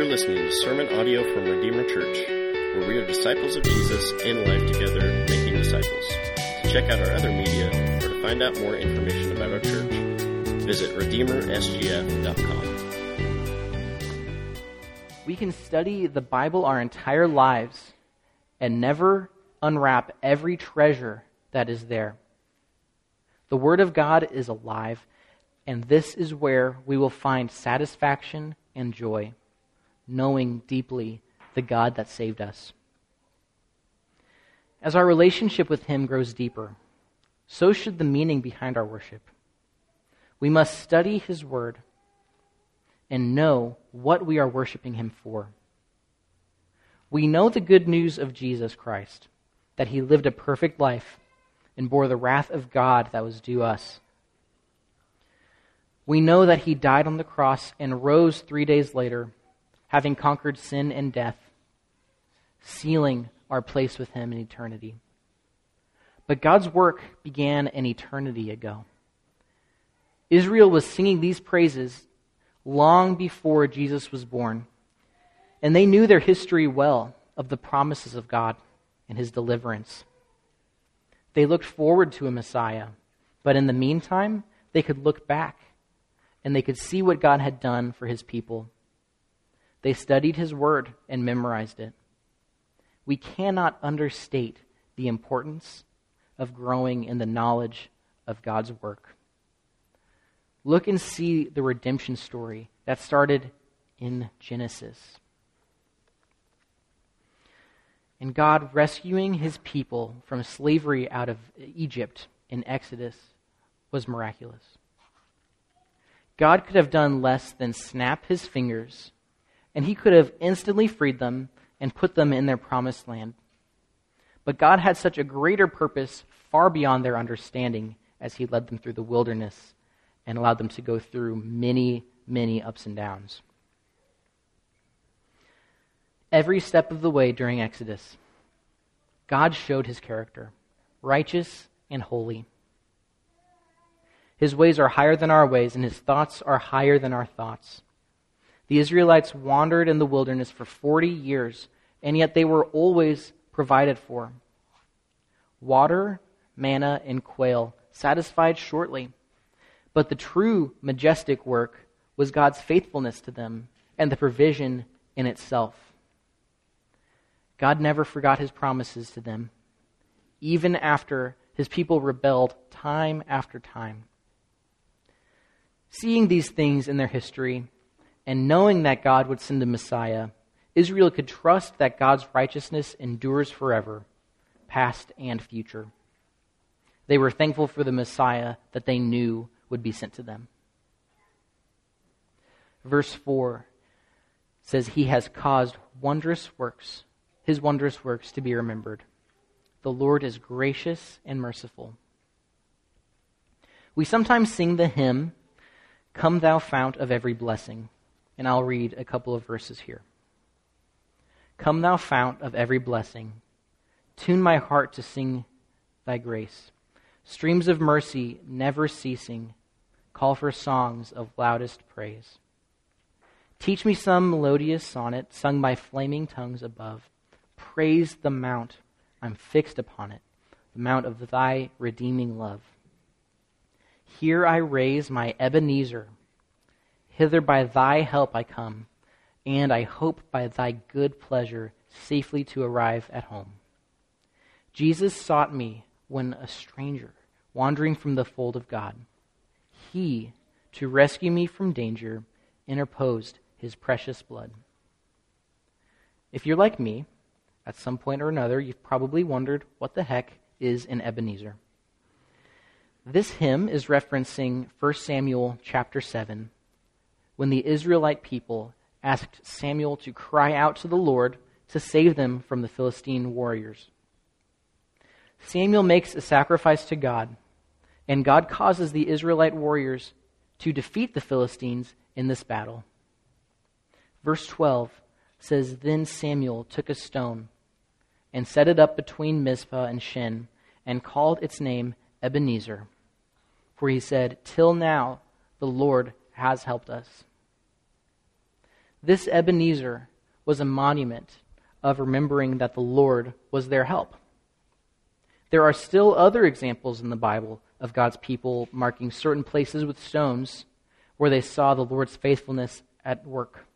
You're listening to sermon audio from Redeemer Church, where we are disciples of Jesus in life together, making disciples. To check out our other media or to find out more information about our church, visit RedeemerSGF.com. We can study the Bible our entire lives and never unwrap every treasure that is there. The Word of God is alive, and this is where we will find satisfaction and joy, knowing deeply the God that saved us. As our relationship with Him grows deeper, so should the meaning behind our worship. We must study His Word and know what we are worshiping Him for. We know the good news of Jesus Christ, that He lived a perfect life and bore the wrath of God that was due us. We know that he died on the cross and rose three days later, having conquered sin and death, sealing our place with him in eternity. But God's work began an eternity ago. Israel was singing these praises long before Jesus was born, and they knew their history well of the promises of God and his deliverance. They looked forward to a Messiah, but in the meantime, they could look back and they could see what God had done for his people. They studied his word and memorized it. We cannot understate the importance of growing in the knowledge of God's work. Look and see the redemption story that started in Genesis. And God rescuing his people from slavery out of Egypt in Exodus was miraculous. God could have done less than snap his fingers, and he could have instantly freed them and put them in their promised land. But God had such a greater purpose far beyond their understanding as he led them through the wilderness and allowed them to go through many, many ups and downs every step of the way during Exodus, God showed his character righteous and holy. His ways are higher than our ways, and his thoughts are higher than our thoughts. The Israelites wandered in the wilderness for 40 years, and yet they were always provided for. Water, manna, and quail satisfied shortly, but the true majestic work was God's faithfulness to them and the provision in itself. God never forgot his promises to them, even after his people rebelled time after time. Seeing these things in their history and knowing that God would send a Messiah, Israel could trust that God's righteousness endures forever, past and future. They were thankful for the Messiah that they knew would be sent to them. Verse 4 says, He has caused wondrous works his wondrous works to be remembered. The Lord is gracious and merciful. We sometimes sing the hymn, Come Thou Fount of Every Blessing, and I'll read a couple of verses here. Come, Thou Fount of Every Blessing, tune my heart to sing Thy grace. Streams of mercy never ceasing, call for songs of loudest praise. Teach me some melodious sonnet sung by flaming tongues above praise the mount. I'm fixed upon it, the mount of thy redeeming love. Here I raise my Ebenezer. Hither by thy help I come, and I hope by thy good pleasure safely to arrive at home. Jesus sought me when a stranger, wandering from the fold of God. He, to rescue me from danger, interposed his precious blood. If you're like me, at some point or another, you've probably wondered what the heck is an Ebenezer. This hymn is referencing 1 Samuel chapter 7, when the Israelite people asked Samuel to cry out to the Lord to save them from the Philistine warriors. Samuel makes a sacrifice to God, and God causes the Israelite warriors to defeat the Philistines in this battle. Verse 12 says Then Samuel took a stone and set it up between Mizpah and Shen, and called its name Ebenezer. For he said, Till now the Lord has helped us. This Ebenezer was a monument of remembering that the Lord was their help. There are still other examples in the Bible of God's people marking certain places with stones where they saw the Lord's faithfulness at work.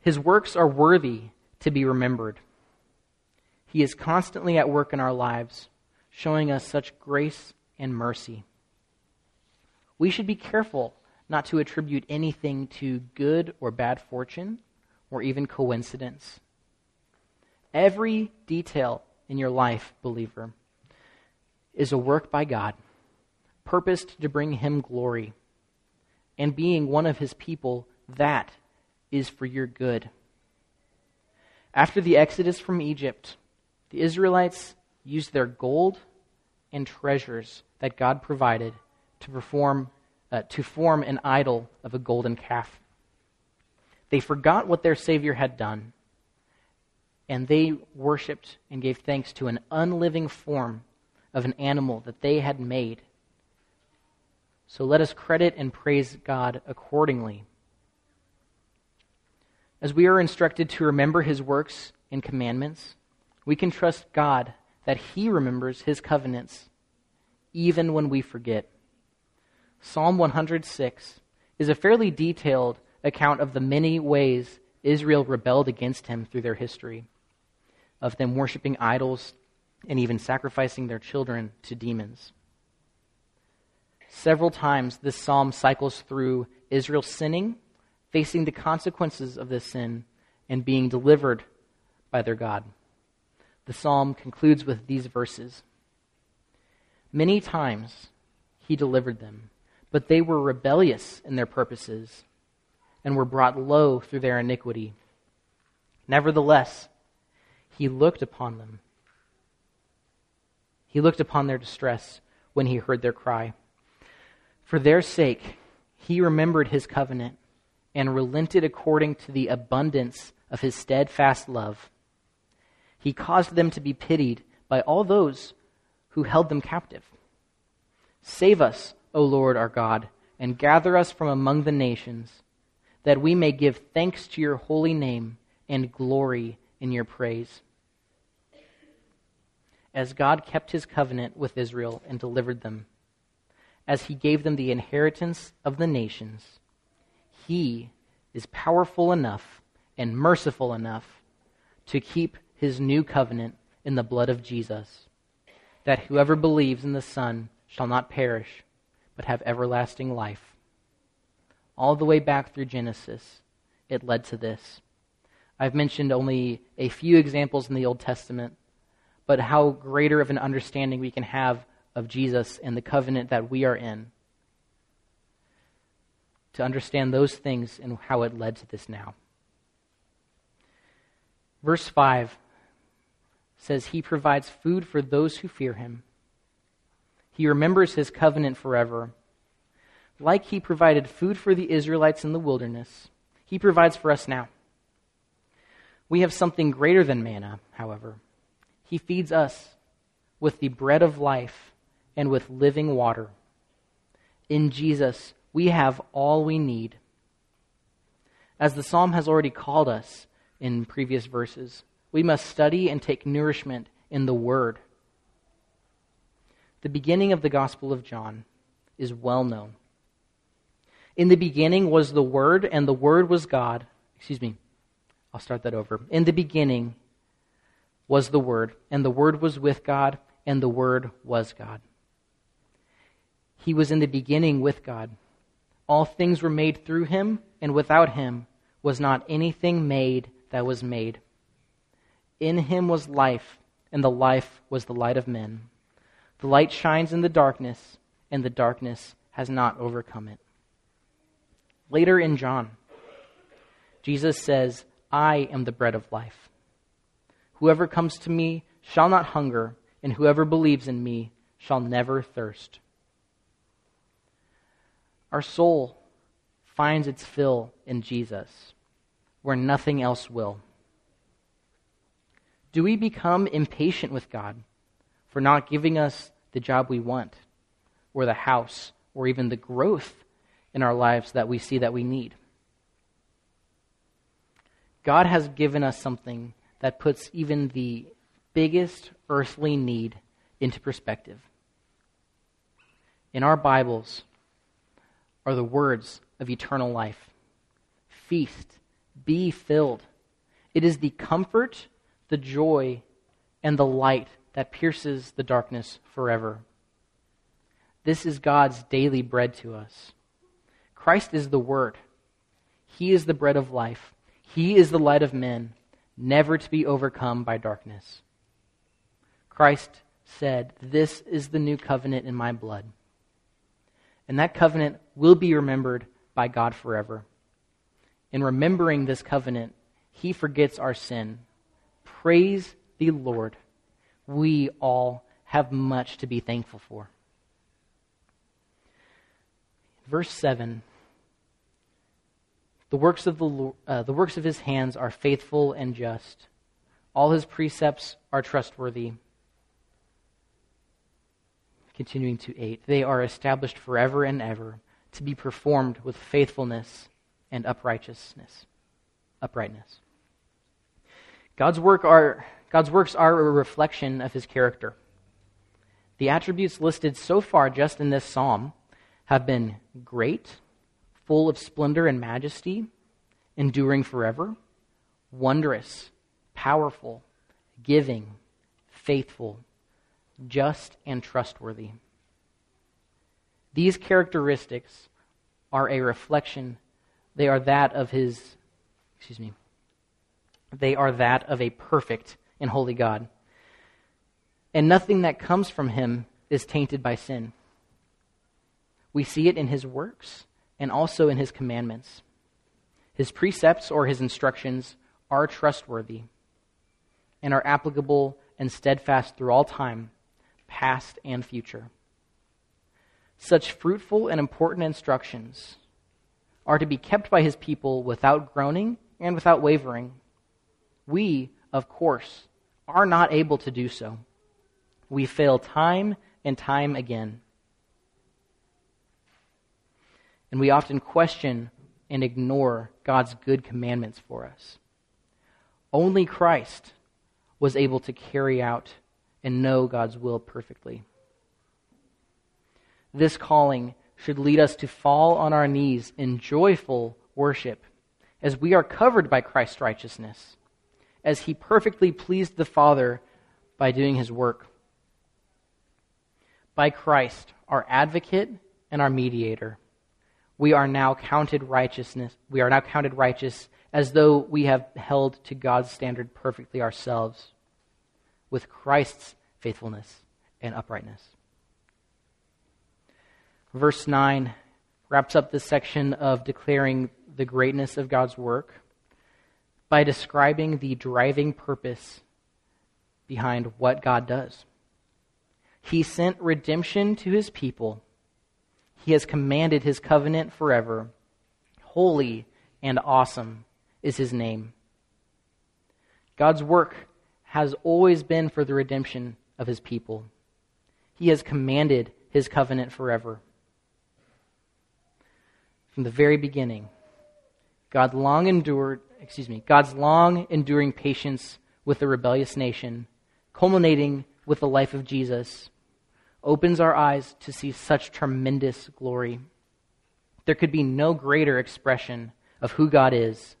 His works are worthy to be remembered. He is constantly at work in our lives, showing us such grace and mercy. We should be careful not to attribute anything to good or bad fortune or even coincidence. Every detail in your life, believer, is a work by God, purposed to bring Him glory. And being one of His people, that is for your good. After the exodus from Egypt, the Israelites used their gold and treasures that God provided to perform uh, to form an idol of a golden calf. They forgot what their Savior had done, and they worshiped and gave thanks to an unliving form of an animal that they had made. So let us credit and praise God accordingly. As we are instructed to remember his works and commandments, we can trust God that he remembers his covenants even when we forget. Psalm 106 is a fairly detailed account of the many ways Israel rebelled against him through their history, of them worshiping idols and even sacrificing their children to demons. Several times, this psalm cycles through Israel sinning, facing the consequences of this sin, and being delivered by their God. The psalm concludes with these verses Many times he delivered them, but they were rebellious in their purposes and were brought low through their iniquity. Nevertheless, he looked upon them. He looked upon their distress when he heard their cry. For their sake, he remembered his covenant and relented according to the abundance of his steadfast love. He caused them to be pitied by all those who held them captive. Save us, O Lord our God, and gather us from among the nations that we may give thanks to your holy name and glory in your praise. As God kept his covenant with Israel and delivered them, as he gave them the inheritance of the nations, he is powerful enough and merciful enough to keep his new covenant in the blood of Jesus, that whoever believes in the Son shall not perish, but have everlasting life all the way back through Genesis, it led to this. I've mentioned only a few examples in the Old Testament, but how greater of an understanding we can have of Jesus and the covenant that we are in. To understand those things and how it led to this now. Verse 5 says, He provides food for those who fear Him. He remembers His covenant forever like he provided food for the Israelites in the wilderness, he provides for us now. We have something greater than manna, however. He feeds us with the bread of life and with living water. In Jesus, we have all we need. As the psalm has already called us in previous verses, we must study and take nourishment in the Word. The beginning of the Gospel of John is well known. In the beginning was the Word, and the Word was God. Excuse me. I'll start that over. In the beginning was the Word, and the Word was with God, and the Word was God. He was in the beginning with God. All things were made through him, and without him was not anything made that was made. In him was life, and the life was the light of men. The light shines in the darkness, and the darkness has not overcome it. Later in John, Jesus says, I am the bread of life. Whoever comes to me shall not hunger, and whoever believes in me shall never thirst. Our soul finds its fill in Jesus, where nothing else will. Do we become impatient with God for not giving us the job we want, or the house, or even the growth in our lives that we see that we need? God has given us something that puts even the biggest earthly need into perspective. In our Bibles are the words of eternal life Feast, be filled. It is the comfort, the joy, and the light that pierces the darkness forever. This is God's daily bread to us. Christ is the Word. He is the bread of life. He is the light of men, never to be overcome by darkness. Christ said, This is the new covenant in my blood. And that covenant will be remembered by God forever. In remembering this covenant, he forgets our sin. Praise the Lord. We all have much to be thankful for. Verse 7 the works, of the, uh, the works of his hands are faithful and just. All his precepts are trustworthy. Continuing to 8. They are established forever and ever to be performed with faithfulness and uprightness. Uprightness. God's, work are, God's works are a reflection of his character. The attributes listed so far just in this psalm have been great, full of splendor and majesty, enduring forever, wondrous, powerful, giving, faithful, just, and trustworthy. These characteristics are a reflection, they are that of his, excuse me, they are that of a perfect and holy God. And nothing that comes from him is tainted by sin. We see it in his works and also in his commandments. His precepts or his instructions are trustworthy and are applicable and steadfast through all time, past and future. Such fruitful and important instructions are to be kept by his people without groaning and without wavering. We, of course, are not able to do so. We fail time and time again. and we often question and ignore God's good commandments for us. Only Christ was able to carry out and know God's will perfectly. This calling should lead us to fall on our knees in joyful worship as we are covered by Christ's righteousness, as he perfectly pleased the Father by doing his work. By Christ, our advocate and our mediator we are now counted righteousness. We are now counted righteous as though we have held to God's standard perfectly ourselves with Christ's faithfulness and uprightness. Verse 9 wraps up this section of declaring the greatness of God's work by describing the driving purpose behind what God does. He sent redemption to his people he has commanded his covenant forever. Holy and awesome is his name. God's work has always been for the redemption of his people. He has commanded his covenant forever. From the very beginning, God long endured, excuse me, God's long enduring patience with the rebellious nation, culminating with the life of Jesus, opens our eyes to see such tremendous glory. There could be no greater expression of who God is.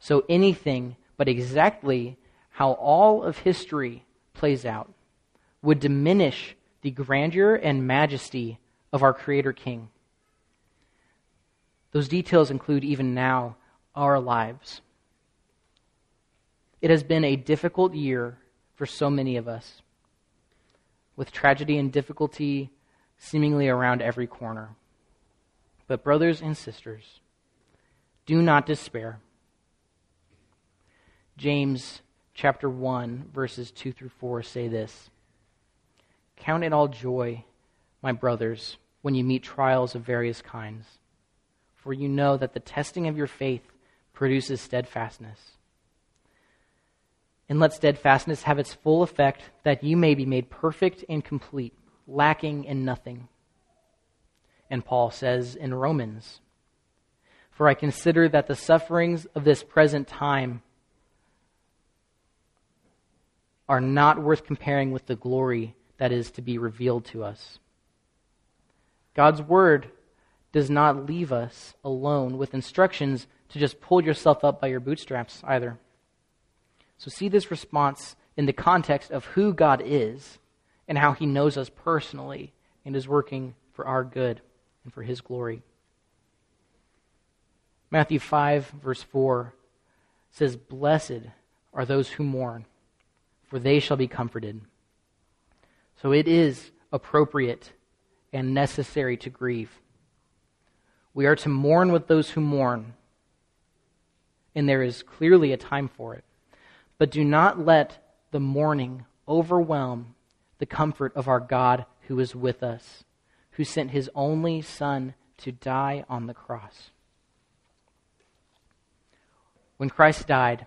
So, anything but exactly how all of history plays out would diminish the grandeur and majesty of our Creator King. Those details include even now our lives. It has been a difficult year for so many of us with tragedy and difficulty seemingly around every corner. But, brothers and sisters, do not despair. James chapter 1, verses 2 through 4 say this Count it all joy, my brothers, when you meet trials of various kinds, for you know that the testing of your faith produces steadfastness and let steadfastness have its full effect, that you may be made perfect and complete, lacking in nothing. And Paul says in Romans, For I consider that the sufferings of this present time are not worth comparing with the glory that is to be revealed to us. God's word does not leave us alone with instructions to just pull yourself up by your bootstraps either. So see this response in the context of who God is and how he knows us personally and is working for our good and for his glory. Matthew 5, verse 4 says, Blessed are those who mourn, for they shall be comforted. So it is appropriate and necessary to grieve. We are to mourn with those who mourn, and there is clearly a time for it. But do not let the mourning overwhelm the comfort of our God who is with us, who sent his only Son to die on the cross. When Christ died,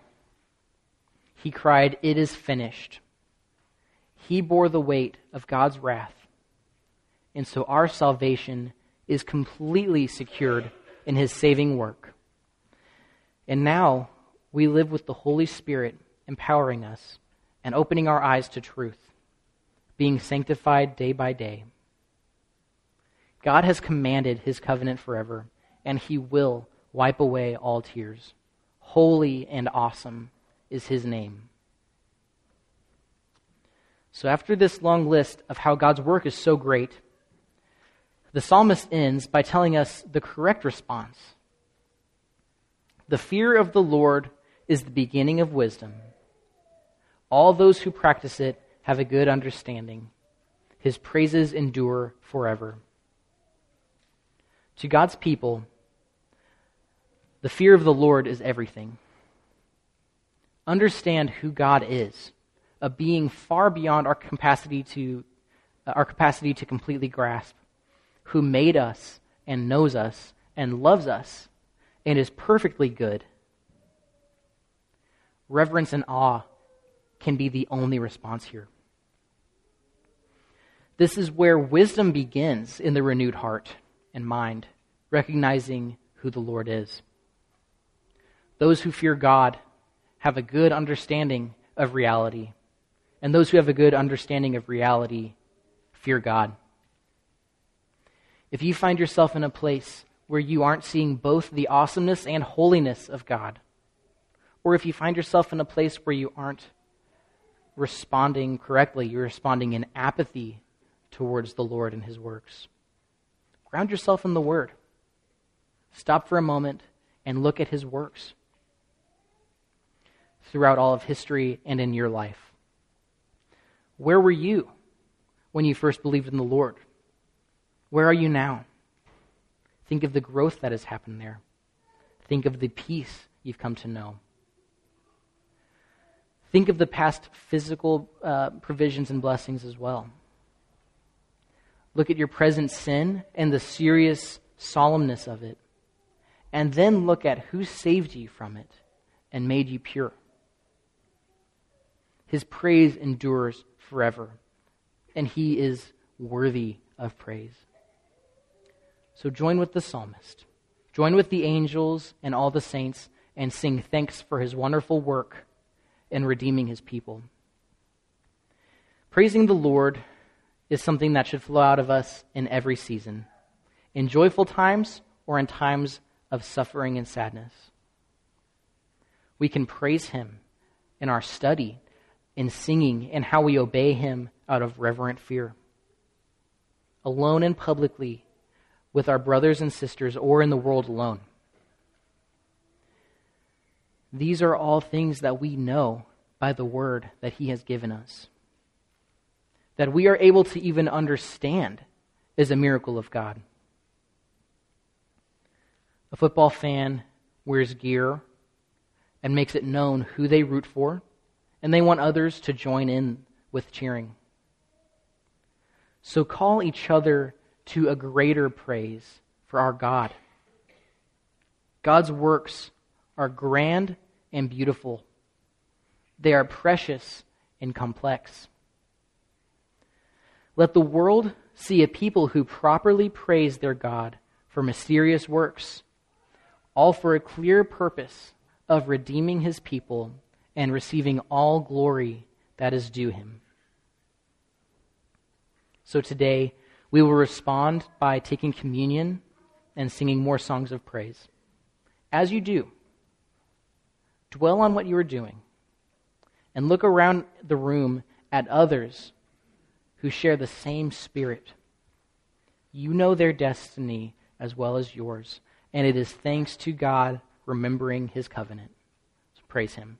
he cried, It is finished. He bore the weight of God's wrath. And so our salvation is completely secured in his saving work. And now we live with the Holy Spirit empowering us and opening our eyes to truth, being sanctified day by day. God has commanded his covenant forever, and he will wipe away all tears. Holy and awesome is his name. So, after this long list of how God's work is so great, the psalmist ends by telling us the correct response. The fear of the Lord is the beginning of wisdom. All those who practice it have a good understanding. His praises endure forever. To God's people, the fear of the Lord is everything. Understand who God is, a being far beyond our capacity to our capacity to completely grasp, who made us and knows us and loves us and is perfectly good. Reverence and awe can be the only response here. This is where wisdom begins in the renewed heart and mind, recognizing who the Lord is. Those who fear God have a good understanding of reality, and those who have a good understanding of reality fear God. If you find yourself in a place where you aren't seeing both the awesomeness and holiness of God, or if you find yourself in a place where you aren't responding correctly, you're responding in apathy towards the Lord and His works. Ground yourself in the Word. Stop for a moment and look at His works throughout all of history and in your life. Where were you when you first believed in the Lord? Where are you now? Think of the growth that has happened there. Think of the peace you've come to know. Think of the past physical uh, provisions and blessings as well. Look at your present sin and the serious solemnness of it. And then look at who saved you from it and made you pure. His praise endures forever, and he is worthy of praise. So join with the psalmist, join with the angels and all the saints, and sing thanks for his wonderful work in redeeming his people. Praising the Lord is something that should flow out of us in every season, in joyful times or in times of suffering and sadness. We can praise him in our study, in singing, and how we obey him out of reverent fear. Alone and publicly, with our brothers and sisters, or in the world alone. These are all things that we know by the word that he has given us. That we are able to even understand is a miracle of God. A football fan wears gear and makes it known who they root for, and they want others to join in with cheering. So call each other to a greater praise for our God. God's works are grand and beautiful. They are precious and complex. Let the world see a people who properly praise their God for mysterious works, all for a clear purpose of redeeming his people and receiving all glory that is due him. So today, we will respond by taking communion and singing more songs of praise. As you do, dwell on what you are doing and look around the room at others who share the same spirit. You know their destiny as well as yours, and it is thanks to God remembering his covenant. So praise him.